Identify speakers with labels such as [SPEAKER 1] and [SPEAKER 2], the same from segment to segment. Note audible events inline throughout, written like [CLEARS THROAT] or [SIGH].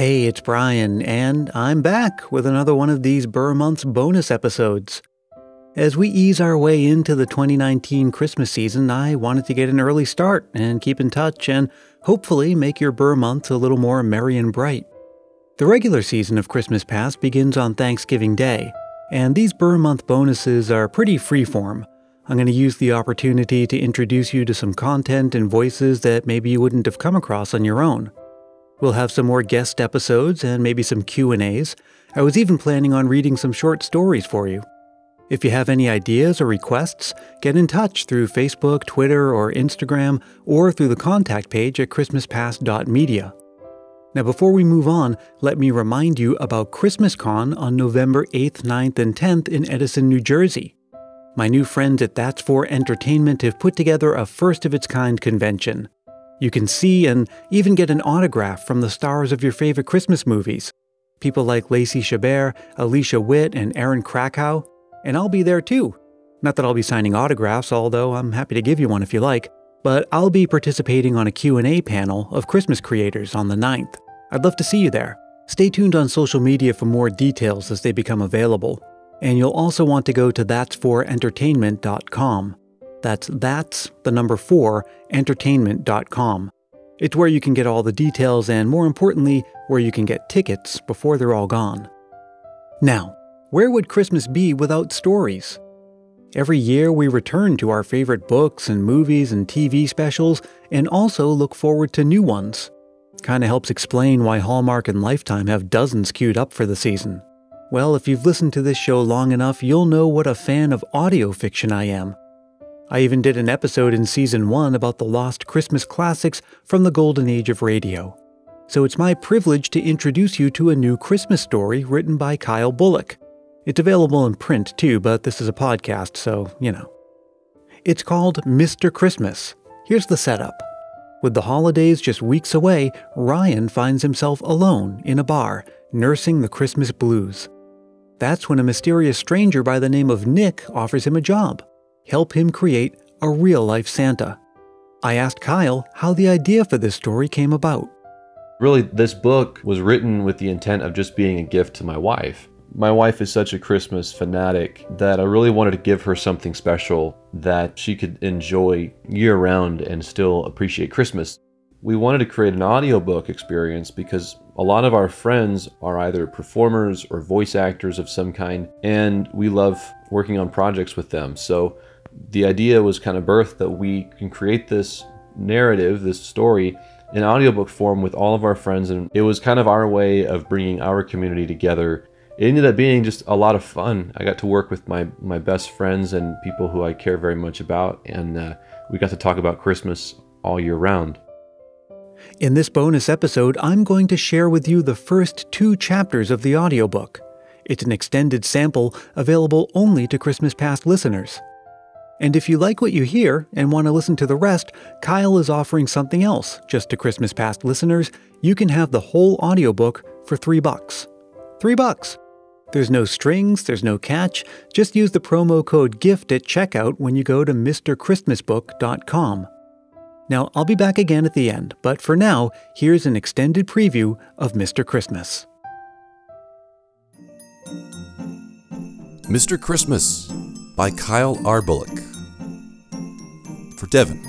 [SPEAKER 1] Hey, it's Brian, and I'm back with another one of these Ber Months bonus episodes. As we ease our way into the 2019 Christmas season, I wanted to get an early start and keep in touch and hopefully make your Ber Month a little more merry and bright. The regular season of Christmas Past begins on Thanksgiving Day, and these Ber Month bonuses are pretty freeform. I'm going to use the opportunity to introduce you to some content and voices that maybe you wouldn't have come across on your own. We'll have some more guest episodes and maybe some Q&As. I was even planning on reading some short stories for you. If you have any ideas or requests, get in touch through Facebook, Twitter, or Instagram, or through the contact page at christmaspast.media. Now, before we move on, let me remind you about ChristmasCon on November 8th, 9th, and 10th in Edison, New Jersey. My new friends at That's 4 Entertainment have put together a first of its kind convention. You can see and even get an autograph from the stars of your favorite Christmas movies. People like Lacey Chabert, Alicia Witt, and Erin Krakow. And I'll be there too. Not that I'll be signing autographs, although I'm happy to give you one if you like but I'll be participating on a Q&A panel of Christmas creators on the 9th. I'd love to see you there. Stay tuned on social media for more details as they become available. And you'll also want to go to that's4entertainment.com. That's that's the number 4 entertainment.com. It's where you can get all the details and more importantly, where you can get tickets before they're all gone. Now, where would Christmas be without stories? Every year, we return to our favorite books and movies and TV specials and also look forward to new ones. Kinda helps explain why Hallmark and Lifetime have dozens queued up for the season. Well, if you've listened to this show long enough, you'll know what a fan of audio fiction I am. I even did an episode in season 1 about the lost Christmas classics from the golden age of radio. So it's my privilege to introduce you to a new Christmas story written by Kyle Bullock. It's available in print too, but this is a podcast, so, you know. It's called Mr. Christmas. Here's the setup. With the holidays just weeks away, Ryan finds himself alone in a bar, nursing the Christmas blues. That's when a mysterious stranger by the name of Nick offers him a job help him create a real life Santa. I asked Kyle how the idea for this story came about.
[SPEAKER 2] Really, this book was written with the intent of just being a gift to my wife. My wife is such a Christmas fanatic that I really wanted to give her something special that she could enjoy year round and still appreciate Christmas. We wanted to create an audiobook experience because a lot of our friends are either performers or voice actors of some kind, and we love working on projects with them. So the idea was kind of birthed that we can create this narrative, this story, in audiobook form with all of our friends, and it was kind of our way of bringing our community together it ended up being just a lot of fun. I got to work with my my best friends and people who I care very much about, and uh, we got to talk about Christmas all year round.
[SPEAKER 1] In this bonus episode, I'm going to share with you the first two chapters of the audiobook. It's an extended sample available only to Christmas Past listeners. And if you like what you hear and want to listen to the rest, Kyle is offering something else just to Christmas Past listeners. You can have the whole audiobook for 3 bucks. 3 bucks. There's no strings, there's no catch. Just use the promo code GIFT at checkout when you go to MrChristmasBook.com. Now, I'll be back again at the end, but for now, here's an extended preview of Mr. Christmas.
[SPEAKER 3] Mr. Christmas by Kyle R. For Devin,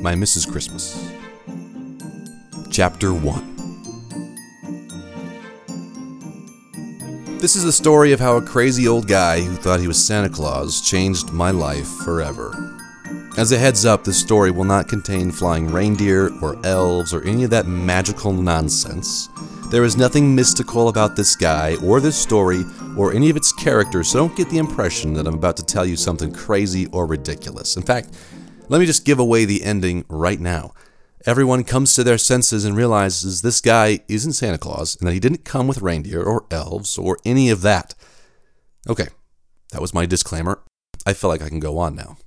[SPEAKER 3] My Mrs. Christmas. Chapter 1 This is the story of how a crazy old guy who thought he was Santa Claus changed my life forever. As a heads up, this story will not contain flying reindeer or elves or any of that magical nonsense. There is nothing mystical about this guy or this story or any of its characters, so don't get the impression that I'm about to tell you something crazy or ridiculous. In fact, let me just give away the ending right now everyone comes to their senses and realizes this guy isn't Santa Claus and that he didn't come with reindeer or elves or any of that. Okay, that was my disclaimer. I feel like I can go on now.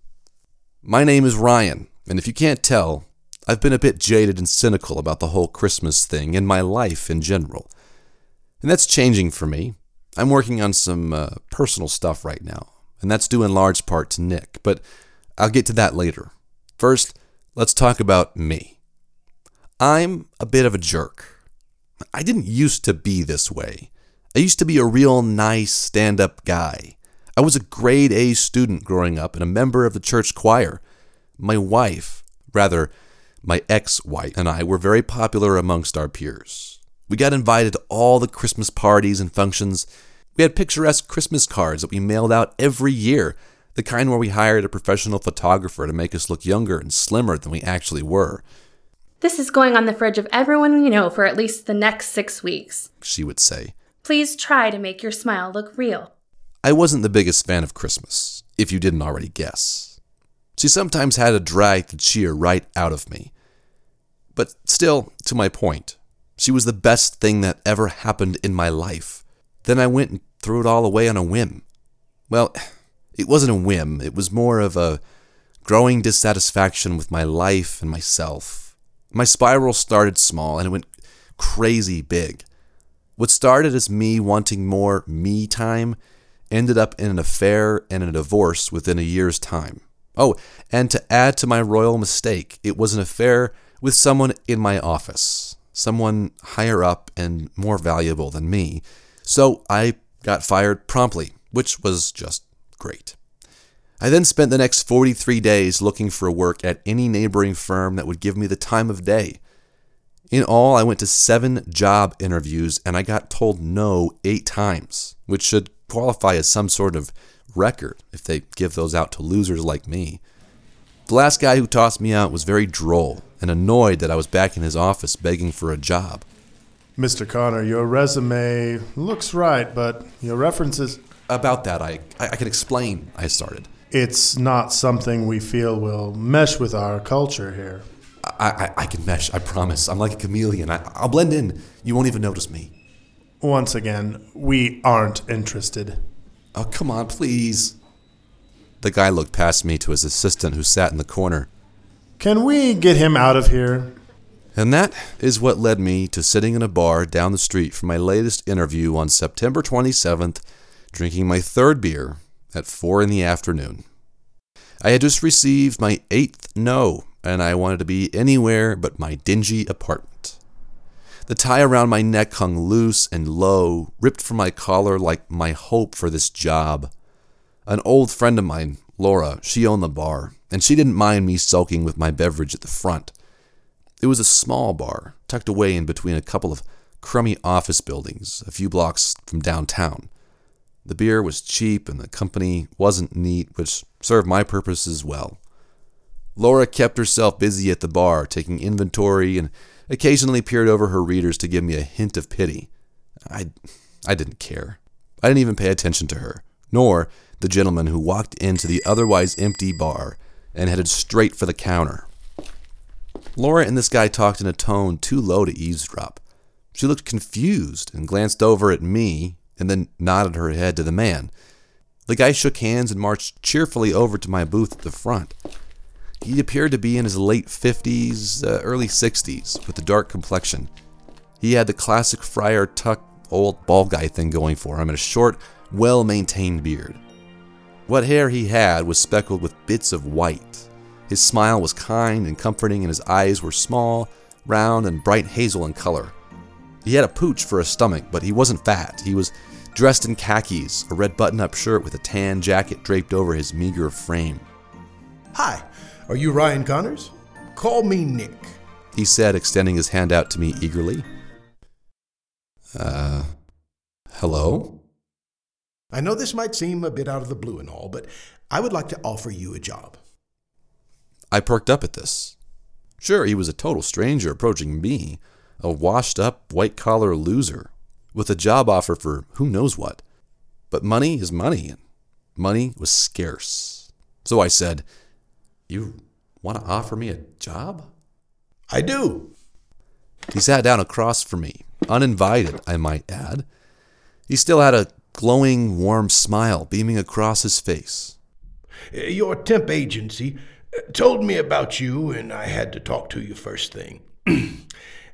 [SPEAKER 3] My name is Ryan, and if you can't tell, I've been a bit jaded and cynical about the whole Christmas thing and my life in general. And that's changing for me. I'm working on some uh, personal stuff right now, and that's due in large part to Nick, but I'll get to that later. First, let's talk about me. I'm a bit of a jerk. I didn't used to be this way. I used to be a real nice stand up guy. I was a grade A student growing up and a member of the church choir. My wife, rather, my ex wife, and I were very popular amongst our peers. We got invited to all the Christmas parties and functions. We had picturesque Christmas cards that we mailed out every year, the kind where we hired a professional photographer to make us look younger and slimmer than we actually were.
[SPEAKER 4] This is going on the fridge of everyone we know for at least the next six weeks.
[SPEAKER 3] She would say.
[SPEAKER 4] Please try to make your smile look real.
[SPEAKER 3] I wasn't the biggest fan of Christmas, if you didn't already guess. She sometimes had to drag the cheer right out of me. But still, to my point, she was the best thing that ever happened in my life. Then I went and threw it all away on a whim. Well, [SIGHS] it wasn't a whim, it was more of a growing dissatisfaction with my life and myself my spiral started small and it went crazy big. What started as me wanting more me time ended up in an affair and a divorce within a year's time. Oh, and to add to my royal mistake, it was an affair with someone in my office, someone higher up and more valuable than me. So I got fired promptly, which was just great. I then spent the next 43 days looking for work at any neighboring firm that would give me the time of day. In all, I went to seven job interviews and I got told no eight times, which should qualify as some sort of record if they give those out to losers like me. The last guy who tossed me out was very droll and annoyed that I was back in his office begging for a job.
[SPEAKER 5] Mr. Connor, your resume looks right, but your references.
[SPEAKER 3] About that, I, I, I can explain, I started
[SPEAKER 5] it's not something we feel will mesh with our culture here.
[SPEAKER 3] I, I, I can mesh, I promise. I'm like a chameleon. I, I'll blend in. You won't even notice me.
[SPEAKER 5] Once again, we aren't interested.
[SPEAKER 3] Oh, come on, please. The guy looked past me to his assistant who sat in the corner.
[SPEAKER 5] Can we get him out of here?
[SPEAKER 3] And that is what led me to sitting in a bar down the street for my latest interview on September 27th, drinking my third beer at 4 in the afternoon. I had just received my eighth no, and I wanted to be anywhere but my dingy apartment. The tie around my neck hung loose and low, ripped from my collar like my hope for this job. An old friend of mine, Laura, she owned the bar, and she didn't mind me sulking with my beverage at the front. It was a small bar, tucked away in between a couple of crummy office buildings a few blocks from downtown. The beer was cheap and the company wasn't neat, which served my purposes well. Laura kept herself busy at the bar, taking inventory and occasionally peered over her readers to give me a hint of pity. I, I didn't care. I didn't even pay attention to her, nor the gentleman who walked into the otherwise empty bar and headed straight for the counter. Laura and this guy talked in a tone too low to eavesdrop. She looked confused and glanced over at me, and then nodded her head to the man. The guy shook hands and marched cheerfully over to my booth at the front. He appeared to be in his late 50s, uh, early 60s, with a dark complexion. He had the classic Friar Tuck old bald guy thing going for him and a short, well maintained beard. What hair he had was speckled with bits of white. His smile was kind and comforting, and his eyes were small, round, and bright hazel in color. He had a pooch for a stomach, but he wasn't fat. He was dressed in khakis, a red button up shirt with a tan jacket draped over his meager frame.
[SPEAKER 6] Hi, are you Ryan Connors? Call me Nick,
[SPEAKER 3] he said, extending his hand out to me eagerly. Uh, hello?
[SPEAKER 6] I know this might seem a bit out of the blue and all, but I would like to offer you a job.
[SPEAKER 3] I perked up at this. Sure, he was a total stranger approaching me, a washed up, white collar loser with a job offer for who knows what. But money is money, and money was scarce. So I said, You want to offer me a job?
[SPEAKER 6] I do.
[SPEAKER 3] He sat down across from me, uninvited, I might add. He still had a glowing, warm smile beaming across his face.
[SPEAKER 6] Your temp agency told me about you, and I had to talk to you first thing. [CLEARS THROAT]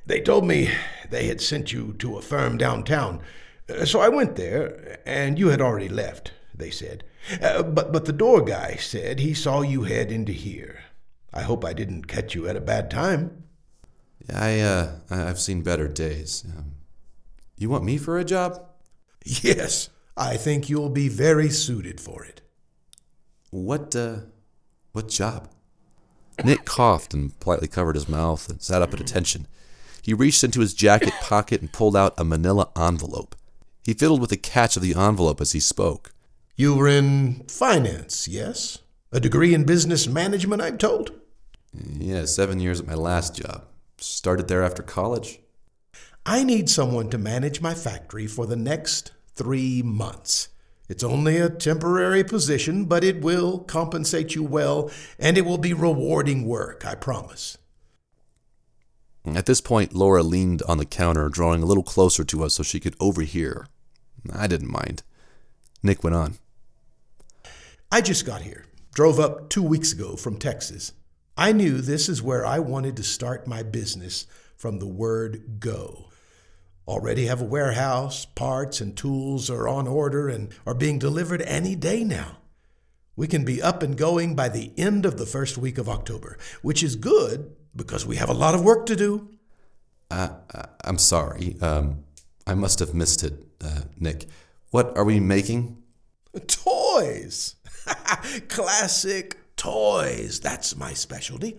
[SPEAKER 6] They told me they had sent you to a firm downtown. Uh, so I went there, and you had already left, they said. Uh, but, but the door guy said he saw you head into here. I hope I didn't catch you at a bad time.
[SPEAKER 3] I, uh, I've seen better days. Um, you want me for a job? [LAUGHS]
[SPEAKER 6] Yes, I think you'll be very suited for it.
[SPEAKER 3] What, uh, what job? Nick coughed and politely covered his mouth and sat up at attention. He reached into his jacket pocket and pulled out a manila envelope. He fiddled with the catch of the envelope as he spoke.
[SPEAKER 6] You were in finance, yes? A degree in business management, I'm told?
[SPEAKER 3] Yeah, seven years at my last job. Started there after college.
[SPEAKER 6] I need someone to manage my factory for the next three months. It's only a temporary position, but it will compensate you well, and it will be rewarding work, I promise.
[SPEAKER 3] At this point, Laura leaned on the counter, drawing a little closer to us so she could overhear. I didn't mind. Nick went on.
[SPEAKER 6] I just got here. Drove up two weeks ago from Texas. I knew this is where I wanted to start my business from the word go. Already have a warehouse, parts and tools are on order and are being delivered any day now. We can be up and going by the end of the first week of October, which is good because we have a lot of work to do.
[SPEAKER 3] Uh, uh, I'm sorry. Um, I must have missed it, uh, Nick. What are we making?
[SPEAKER 6] Toys! [LAUGHS] Classic toys. That's my specialty.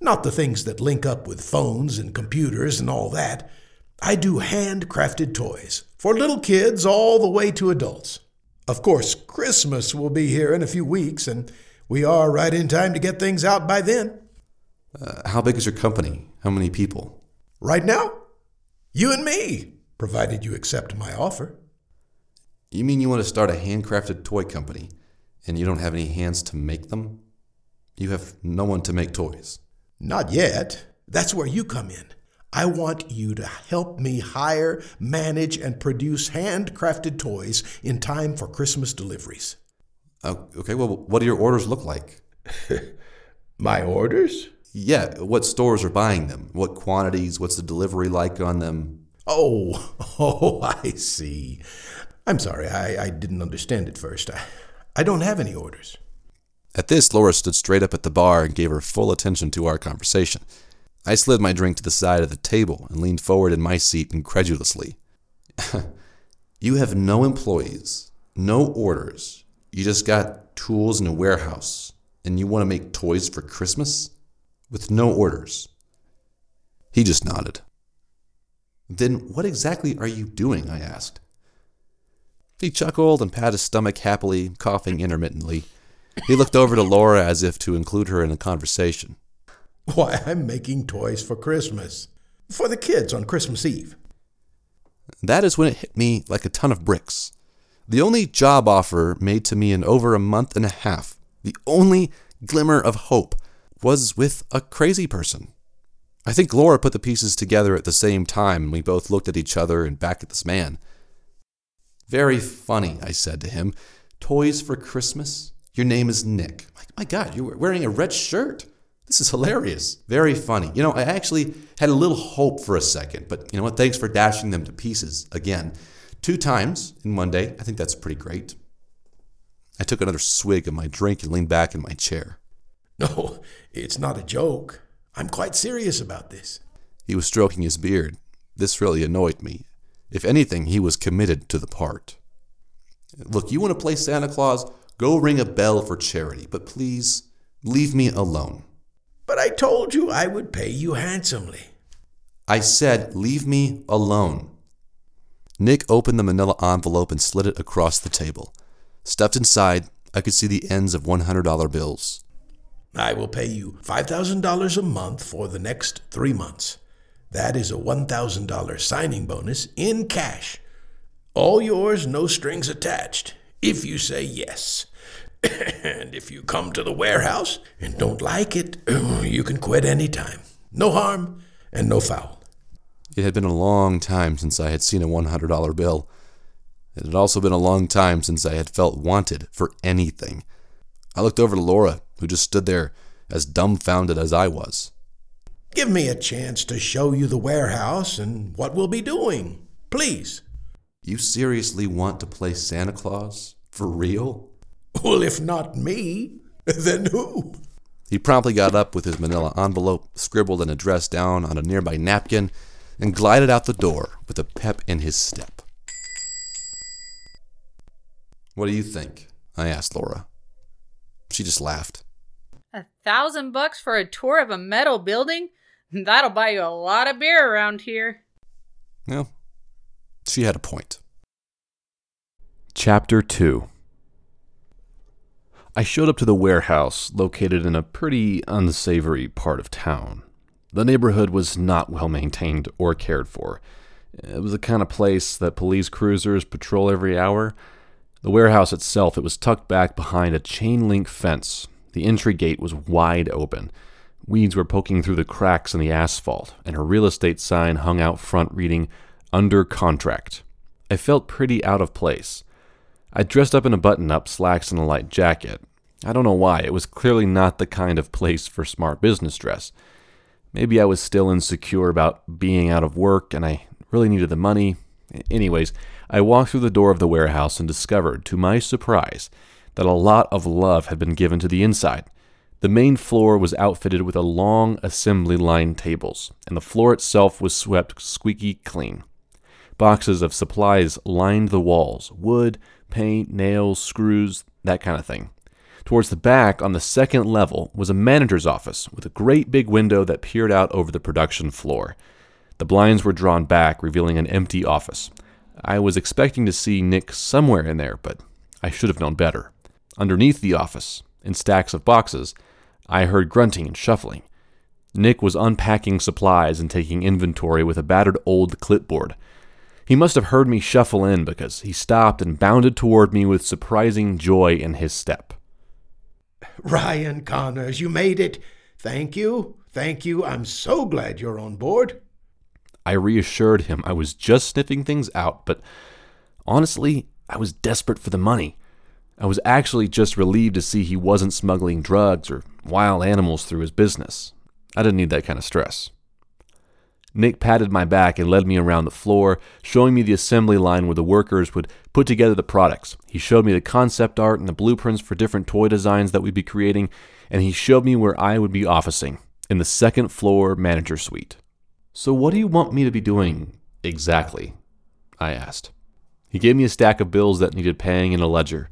[SPEAKER 6] Not the things that link up with phones and computers and all that. I do handcrafted toys for little kids all the way to adults. Of course, Christmas will be here in a few weeks, and we are right in time to get things out by then.
[SPEAKER 3] Uh, how big is your company? How many people?
[SPEAKER 6] Right now, you and me, provided you accept my offer.
[SPEAKER 3] You mean you want to start a handcrafted toy company and you don't have any hands to make them? You have no one to make toys.
[SPEAKER 6] Not yet. That's where you come in. I want you to help me hire, manage, and produce handcrafted toys in time for Christmas deliveries.
[SPEAKER 3] Oh, okay, well, what do your orders look like? [LAUGHS]
[SPEAKER 6] My orders?
[SPEAKER 3] Yeah, what stores are buying them? What quantities? What's the delivery like on them?
[SPEAKER 6] Oh, [LAUGHS] oh, I see. I'm sorry, I, I didn't understand at first. I, I don't have any orders.
[SPEAKER 3] At this, Laura stood straight up at the bar and gave her full attention to our conversation. I slid my drink to the side of the table and leaned forward in my seat incredulously. [LAUGHS] you have no employees, no orders. You just got tools in a warehouse, and you want to make toys for Christmas? With no orders. He just nodded. Then what exactly are you doing? I asked. He chuckled and pat his stomach happily, coughing intermittently. He looked over to Laura as if to include her in the conversation.
[SPEAKER 6] Why, I'm making toys for Christmas. For the kids on Christmas Eve.
[SPEAKER 3] That is when it hit me like a ton of bricks. The only job offer made to me in over a month and a half, the only glimmer of hope, was with a crazy person. I think Laura put the pieces together at the same time, and we both looked at each other and back at this man. Very funny, I said to him. Toys for Christmas? Your name is Nick. My, my God, you're wearing a red shirt. This is hilarious. Very funny. You know, I actually had a little hope for a second, but you know what? Thanks for dashing them to pieces again. Two times in one day. I think that's pretty great. I took another swig of my drink and leaned back in my chair. [LAUGHS]
[SPEAKER 6] No, it's not a joke. I'm quite serious about this.
[SPEAKER 3] He was stroking his beard. This really annoyed me. If anything, he was committed to the part. Look, you want to play Santa Claus? Go ring a bell for charity, but please leave me alone.
[SPEAKER 6] But I told you I would pay you handsomely.
[SPEAKER 3] I said, leave me alone. Nick opened the manila envelope and slid it across the table. Stuffed inside, I could see the ends of $100 bills.
[SPEAKER 6] I will pay you $5,000 a month for the next three months. That is a $1,000 signing bonus in cash. All yours, no strings attached, if you say yes. [COUGHS] and if you come to the warehouse and don't like it, [COUGHS] you can quit any time. No harm and no foul.
[SPEAKER 3] It had been a long time since I had seen a $100 bill. It had also been a long time since I had felt wanted for anything. I looked over to Laura, who just stood there as dumbfounded as I was.
[SPEAKER 6] Give me a chance to show you the warehouse and what we'll be doing. Please.
[SPEAKER 3] You seriously want to play Santa Claus? For real?
[SPEAKER 6] Well, if not me, then who?
[SPEAKER 3] He promptly got up with his manila envelope, scribbled an address down on a nearby napkin, and glided out the door with a pep in his step. What do you think? I asked Laura. She just laughed.
[SPEAKER 7] A thousand bucks for a tour of a metal building? [LAUGHS] That'll buy you a lot of beer around here.
[SPEAKER 3] Well, she had a point.
[SPEAKER 2] Chapter 2 I showed up to the warehouse located in a pretty unsavory part of town. The neighborhood was not well maintained or cared for. It was the kind of place that police cruisers patrol every hour. The warehouse itself, it was tucked back behind a chain link fence. The entry gate was wide open. Weeds were poking through the cracks in the asphalt, and a real estate sign hung out front reading, Under Contract. I felt pretty out of place. I dressed up in a button up, slacks, and a light jacket. I don't know why, it was clearly not the kind of place for smart business dress. Maybe I was still insecure about being out of work and I really needed the money. Anyways, I walked through the door of the warehouse and discovered, to my surprise, that a lot of love had been given to the inside. The main floor was outfitted with a long assembly line tables, and the floor itself was swept squeaky clean. Boxes of supplies lined the walls wood, paint, nails, screws, that kind of thing. Towards the back, on the second level, was a manager's office with a great big window that peered out over the production floor. The blinds were drawn back, revealing an empty office. I was expecting to see Nick somewhere in there, but I should have known better. Underneath the office, in stacks of boxes, I heard grunting and shuffling. Nick was unpacking supplies and taking inventory with a battered old clipboard. He must have heard me shuffle in because he stopped and bounded toward me with surprising joy in his step.
[SPEAKER 6] Ryan Connors, you made it. Thank you. Thank you. I'm so glad you're on board.
[SPEAKER 2] I reassured him I was just sniffing things out, but honestly, I was desperate for the money. I was actually just relieved to see he wasn't smuggling drugs or wild animals through his business. I didn't need that kind of stress. Nick patted my back and led me around the floor, showing me the assembly line where the workers would put together the products. He showed me the concept art and the blueprints for different toy designs that we'd be creating, and he showed me where I would be officing in the second floor manager suite. So, what do you want me to be doing exactly? I asked. He gave me a stack of bills that needed paying in a ledger.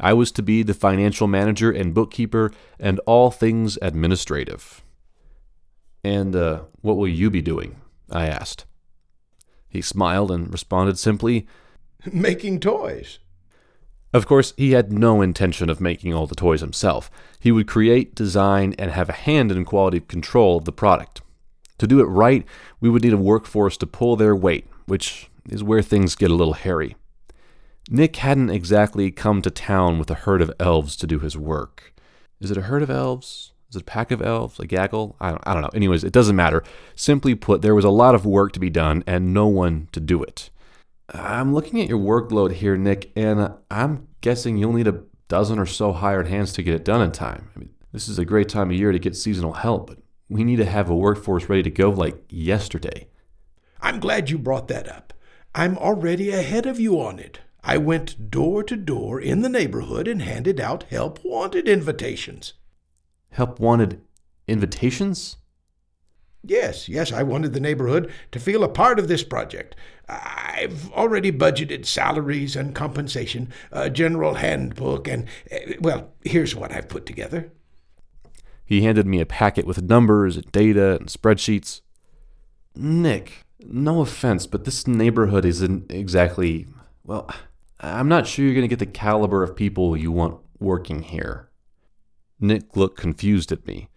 [SPEAKER 2] I was to be the financial manager and bookkeeper and all things administrative. And uh, what will you be doing? I asked. He smiled and responded simply,
[SPEAKER 6] Making toys.
[SPEAKER 2] Of course, he had no intention of making all the toys himself. He would create, design, and have a hand in quality control of the product. To do it right, we would need a workforce to pull their weight, which is where things get a little hairy. Nick hadn't exactly come to town with a herd of elves to do his work. Is it a herd of elves? Is it a pack of elves? A gaggle? I don't, I don't know. Anyways, it doesn't matter. Simply put, there was a lot of work to be done and no one to do it. I'm looking at your workload here, Nick, and I'm guessing you'll need a dozen or so hired hands to get it done in time. I mean, this is a great time of year to get seasonal help, but we need to have a workforce ready to go like yesterday.
[SPEAKER 6] I'm glad you brought that up. I'm already ahead of you on it. I went door to door in the neighborhood and handed out help wanted invitations.
[SPEAKER 2] Help wanted invitations?
[SPEAKER 6] Yes, yes, I wanted the neighborhood to feel a part of this project. I've already budgeted salaries and compensation, a general handbook, and, uh, well, here's what I've put together.
[SPEAKER 2] He handed me a packet with numbers and data and spreadsheets. Nick, no offense, but this neighborhood isn't exactly, well, I'm not sure you're going to get the caliber of people you want working here. Nick looked confused at me.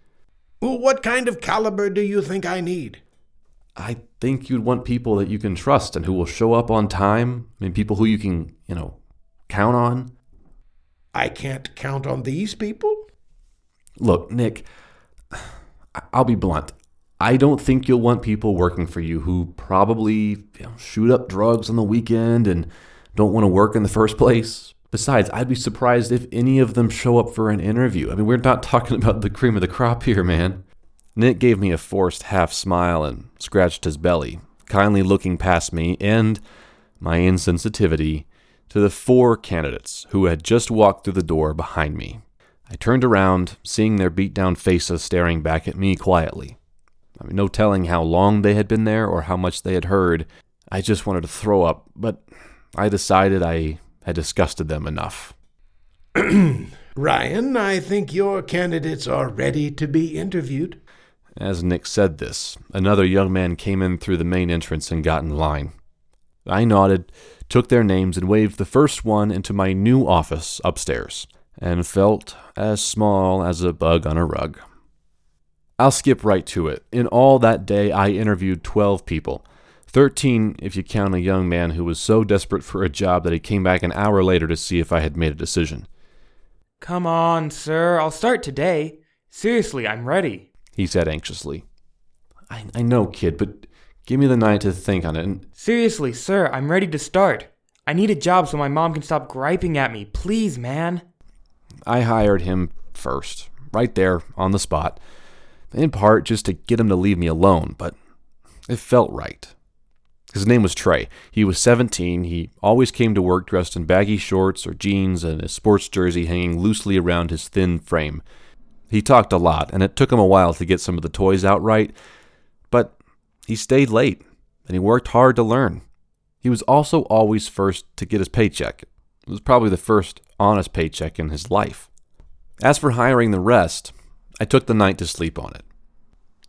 [SPEAKER 6] Well, what kind of caliber do you think I need?
[SPEAKER 2] I think you'd want people that you can trust and who will show up on time. I mean, people who you can, you know, count on.
[SPEAKER 6] I can't count on these people?
[SPEAKER 2] Look, Nick, I'll be blunt. I don't think you'll want people working for you who probably you know, shoot up drugs on the weekend and don't want to work in the first place. Besides, I'd be surprised if any of them show up for an interview. I mean, we're not [LAUGHS] talking about the cream of the crop here, man. Nick gave me a forced half smile and scratched his belly, kindly looking past me and my insensitivity to the four candidates who had just walked through the door behind me. I turned around, seeing their beat down faces staring back at me quietly. I mean, no telling how long they had been there or how much they had heard. I just wanted to throw up, but I decided I had disgusted them enough. [CLEARS THROAT]
[SPEAKER 6] Ryan, I think your candidates are ready to be interviewed.
[SPEAKER 2] As Nick said this, another young man came in through the main entrance and got in line. I nodded, took their names, and waved the first one into my new office upstairs, and felt as small as a bug on a rug. I'll skip right to it. In all that day, I interviewed 12 people. 13 if you count a young man who was so desperate for a job that he came back an hour later to see if I had made a decision.
[SPEAKER 8] Come on, sir, I'll start today. Seriously, I'm ready.
[SPEAKER 2] He said anxiously. I, I know, kid, but give me the night to think on it. And
[SPEAKER 8] Seriously, sir, I'm ready to start. I need a job so my mom can stop griping at me. Please, man.
[SPEAKER 2] I hired him first, right there on the spot, in part just to get him to leave me alone, but it felt right. His name was Trey. He was 17. He always came to work dressed in baggy shorts or jeans and a sports jersey hanging loosely around his thin frame. He talked a lot, and it took him a while to get some of the toys out right, but he stayed late, and he worked hard to learn. He was also always first to get his paycheck. It was probably the first honest paycheck in his life. As for hiring the rest, I took the night to sleep on it.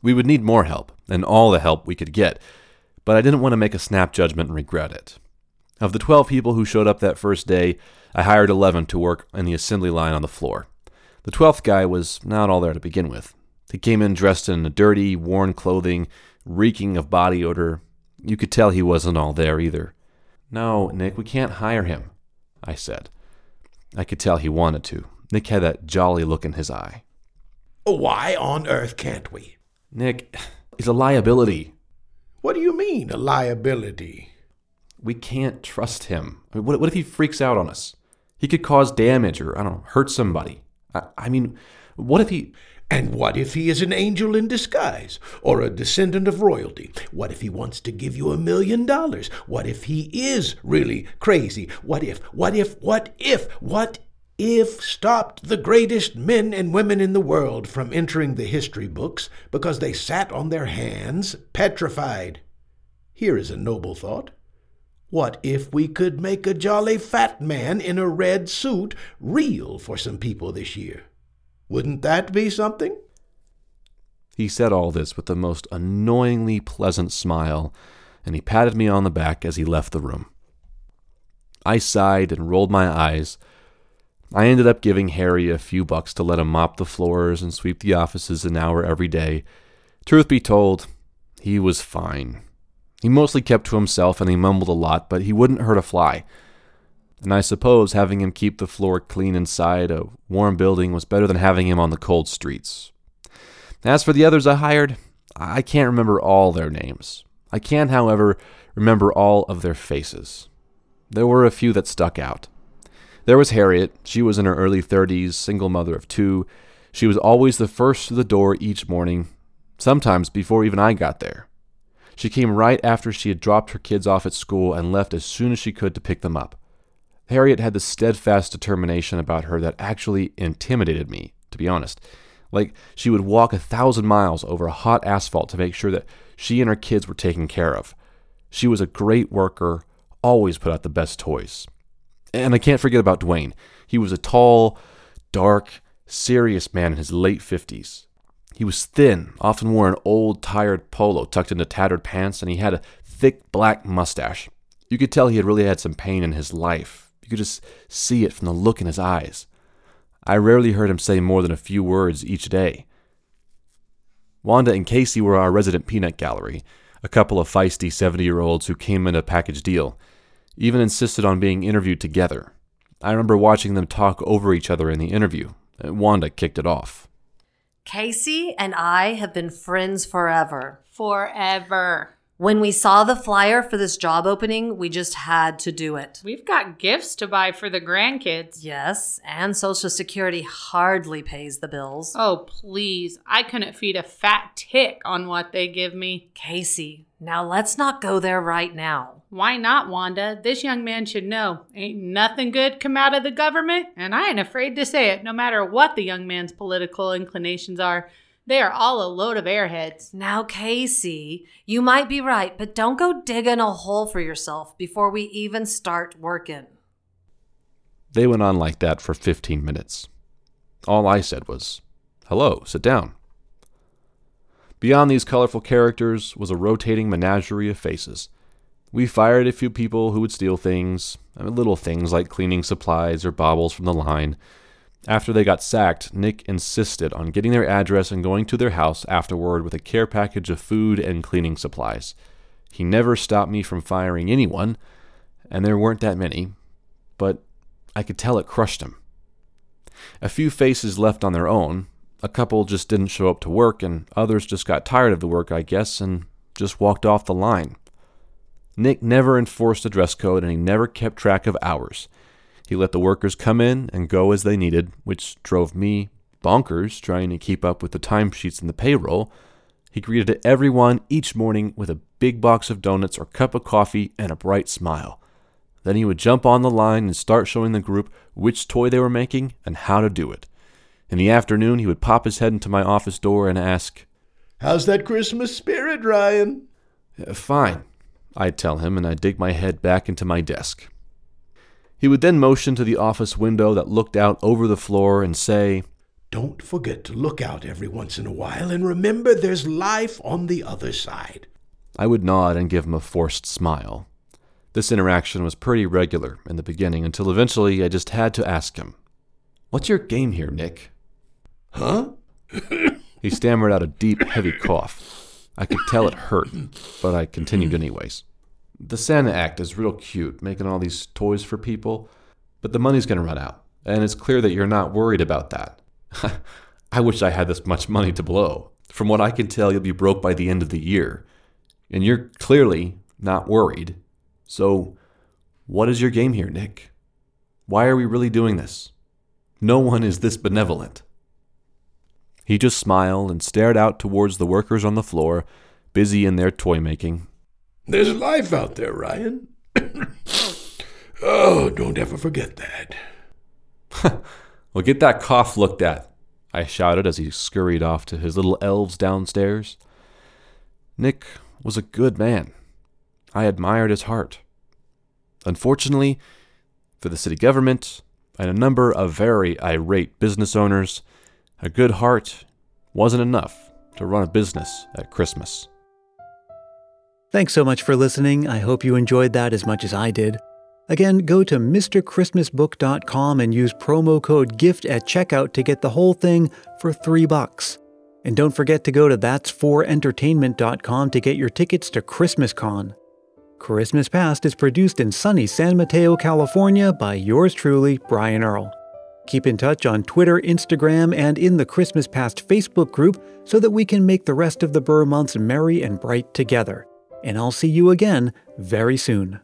[SPEAKER 2] We would need more help, and all the help we could get but I didn't want to make a snap judgment and regret it. Of the 12 people who showed up that first day, I hired 11 to work in the assembly line on the floor. The 12th guy was not all there to begin with. He came in dressed in dirty, worn clothing, reeking of body odor. You could tell he wasn't all there either. No, Nick, we can't hire him, I said. I could tell he wanted to. Nick had that jolly look in his eye.
[SPEAKER 6] Why on earth can't we?
[SPEAKER 2] Nick, he's a liability.
[SPEAKER 6] What do you mean, a liability?
[SPEAKER 2] We can't trust him. I mean, what, what if he freaks out on us? He could cause damage or, I don't know, hurt somebody. I, I mean, what if he.
[SPEAKER 6] And what if he is an angel in disguise, or a descendant of royalty? What if he wants to give you a million dollars? What if he is really crazy? What if, what if, what if, what if stopped the greatest men and women in the world from entering the history books because they sat on their hands, petrified. Here is a noble thought. What if we could make a jolly fat man in a red suit real for some people this year? Wouldn't that be something?
[SPEAKER 2] He said all this with the most annoyingly pleasant smile, and he patted me on the back as he left the room. I sighed and rolled my eyes I ended up giving Harry a few bucks to let him mop the floors and sweep the offices an hour every day. Truth be told, he was fine. He mostly kept to himself and he mumbled a lot, but he wouldn't hurt a fly. And I suppose having him keep the floor clean inside a warm building was better than having him on the cold streets. As for the others I hired, I can't remember all their names. I can, however, remember all of their faces. There were a few that stuck out. There was Harriet. She was in her early 30s, single mother of two. She was always the first to the door each morning, sometimes before even I got there. She came right after she had dropped her kids off at school and left as soon as she could to pick them up. Harriet had the steadfast determination about her that actually intimidated me, to be honest. Like she would walk a thousand miles over hot asphalt to make sure that she and her kids were taken care of. She was a great worker, always put out the best toys. And I can't forget about Dwayne. He was a tall, dark, serious man in his late 50s. He was thin, often wore an old, tired polo tucked into tattered pants, and he had a thick black mustache. You could tell he had really had some pain in his life. You could just see it from the look in his eyes. I rarely heard him say more than a few words each day. Wanda and Casey were our resident peanut gallery, a couple of feisty 70 year olds who came in a package deal even insisted on being interviewed together. I remember watching them talk over each other in the interview. Wanda kicked it off.
[SPEAKER 9] Casey and I have been friends forever.
[SPEAKER 7] Forever.
[SPEAKER 9] When we saw the flyer for this job opening, we just had to do it.
[SPEAKER 7] We've got gifts to buy for the grandkids.
[SPEAKER 9] Yes, and Social Security hardly pays the bills.
[SPEAKER 7] Oh, please. I couldn't feed a fat tick on what they give me.
[SPEAKER 9] Casey, now let's not go there right now.
[SPEAKER 7] Why not, Wanda? This young man should know. Ain't nothing good come out of the government, and I ain't afraid to say it, no matter what the young man's political inclinations are. They are all a load of airheads.
[SPEAKER 9] Now, Casey, you might be right, but don't go digging a hole for yourself before we even start working.
[SPEAKER 2] They went on like that for 15 minutes. All I said was, Hello, sit down. Beyond these colorful characters was a rotating menagerie of faces. We fired a few people who would steal things, I mean, little things like cleaning supplies or baubles from the line. After they got sacked, Nick insisted on getting their address and going to their house afterward with a care package of food and cleaning supplies. He never stopped me from firing anyone, and there weren't that many, but I could tell it crushed him. A few faces left on their own. A couple just didn't show up to work, and others just got tired of the work, I guess, and just walked off the line. Nick never enforced a dress code, and he never kept track of hours. He let the workers come in and go as they needed, which drove me bonkers trying to keep up with the timesheets and the payroll. He greeted everyone each morning with a big box of donuts or cup of coffee and a bright smile. Then he would jump on the line and start showing the group which toy they were making and how to do it. In the afternoon, he would pop his head into my office door and ask,
[SPEAKER 6] How's that Christmas spirit, Ryan?
[SPEAKER 2] Fine, I'd tell him, and I'd dig my head back into my desk. He would then motion to the office window that looked out over the floor and say,
[SPEAKER 6] Don't forget to look out every once in a while and remember there's life on the other side.
[SPEAKER 2] I would nod and give him a forced smile. This interaction was pretty regular in the beginning until eventually I just had to ask him, What's your game here, Nick?
[SPEAKER 6] Huh?
[SPEAKER 2] he stammered out a deep, heavy cough. I could tell it hurt, but I continued anyways. The Santa Act is real cute, making all these toys for people, but the money's going to run out, and it's clear that you're not worried about that. [LAUGHS] I wish I had this much money to blow. From what I can tell, you'll be broke by the end of the year, and you're clearly not worried. So, what is your game here, Nick? Why are we really doing this? No one is this benevolent. He just smiled and stared out towards the workers on the floor, busy in their toy making.
[SPEAKER 6] There's life out there, Ryan. [COUGHS] oh, don't ever forget that. [LAUGHS]
[SPEAKER 2] well, get that cough looked at, I shouted as he scurried off to his little elves downstairs. Nick was a good man. I admired his heart. Unfortunately, for the city government and a number of very irate business owners, a good heart wasn't enough to run a business at Christmas.
[SPEAKER 1] Thanks so much for listening. I hope you enjoyed that as much as I did. Again, go to MrChristmasBook.com and use promo code GIFT at checkout to get the whole thing for three bucks. And don't forget to go to that's4entertainment.com to get your tickets to ChristmasCon. Christmas Past is produced in sunny San Mateo, California by yours truly, Brian Earl. Keep in touch on Twitter, Instagram, and in the Christmas Past Facebook group so that we can make the rest of the Ber months merry and bright together. And I'll see you again very soon.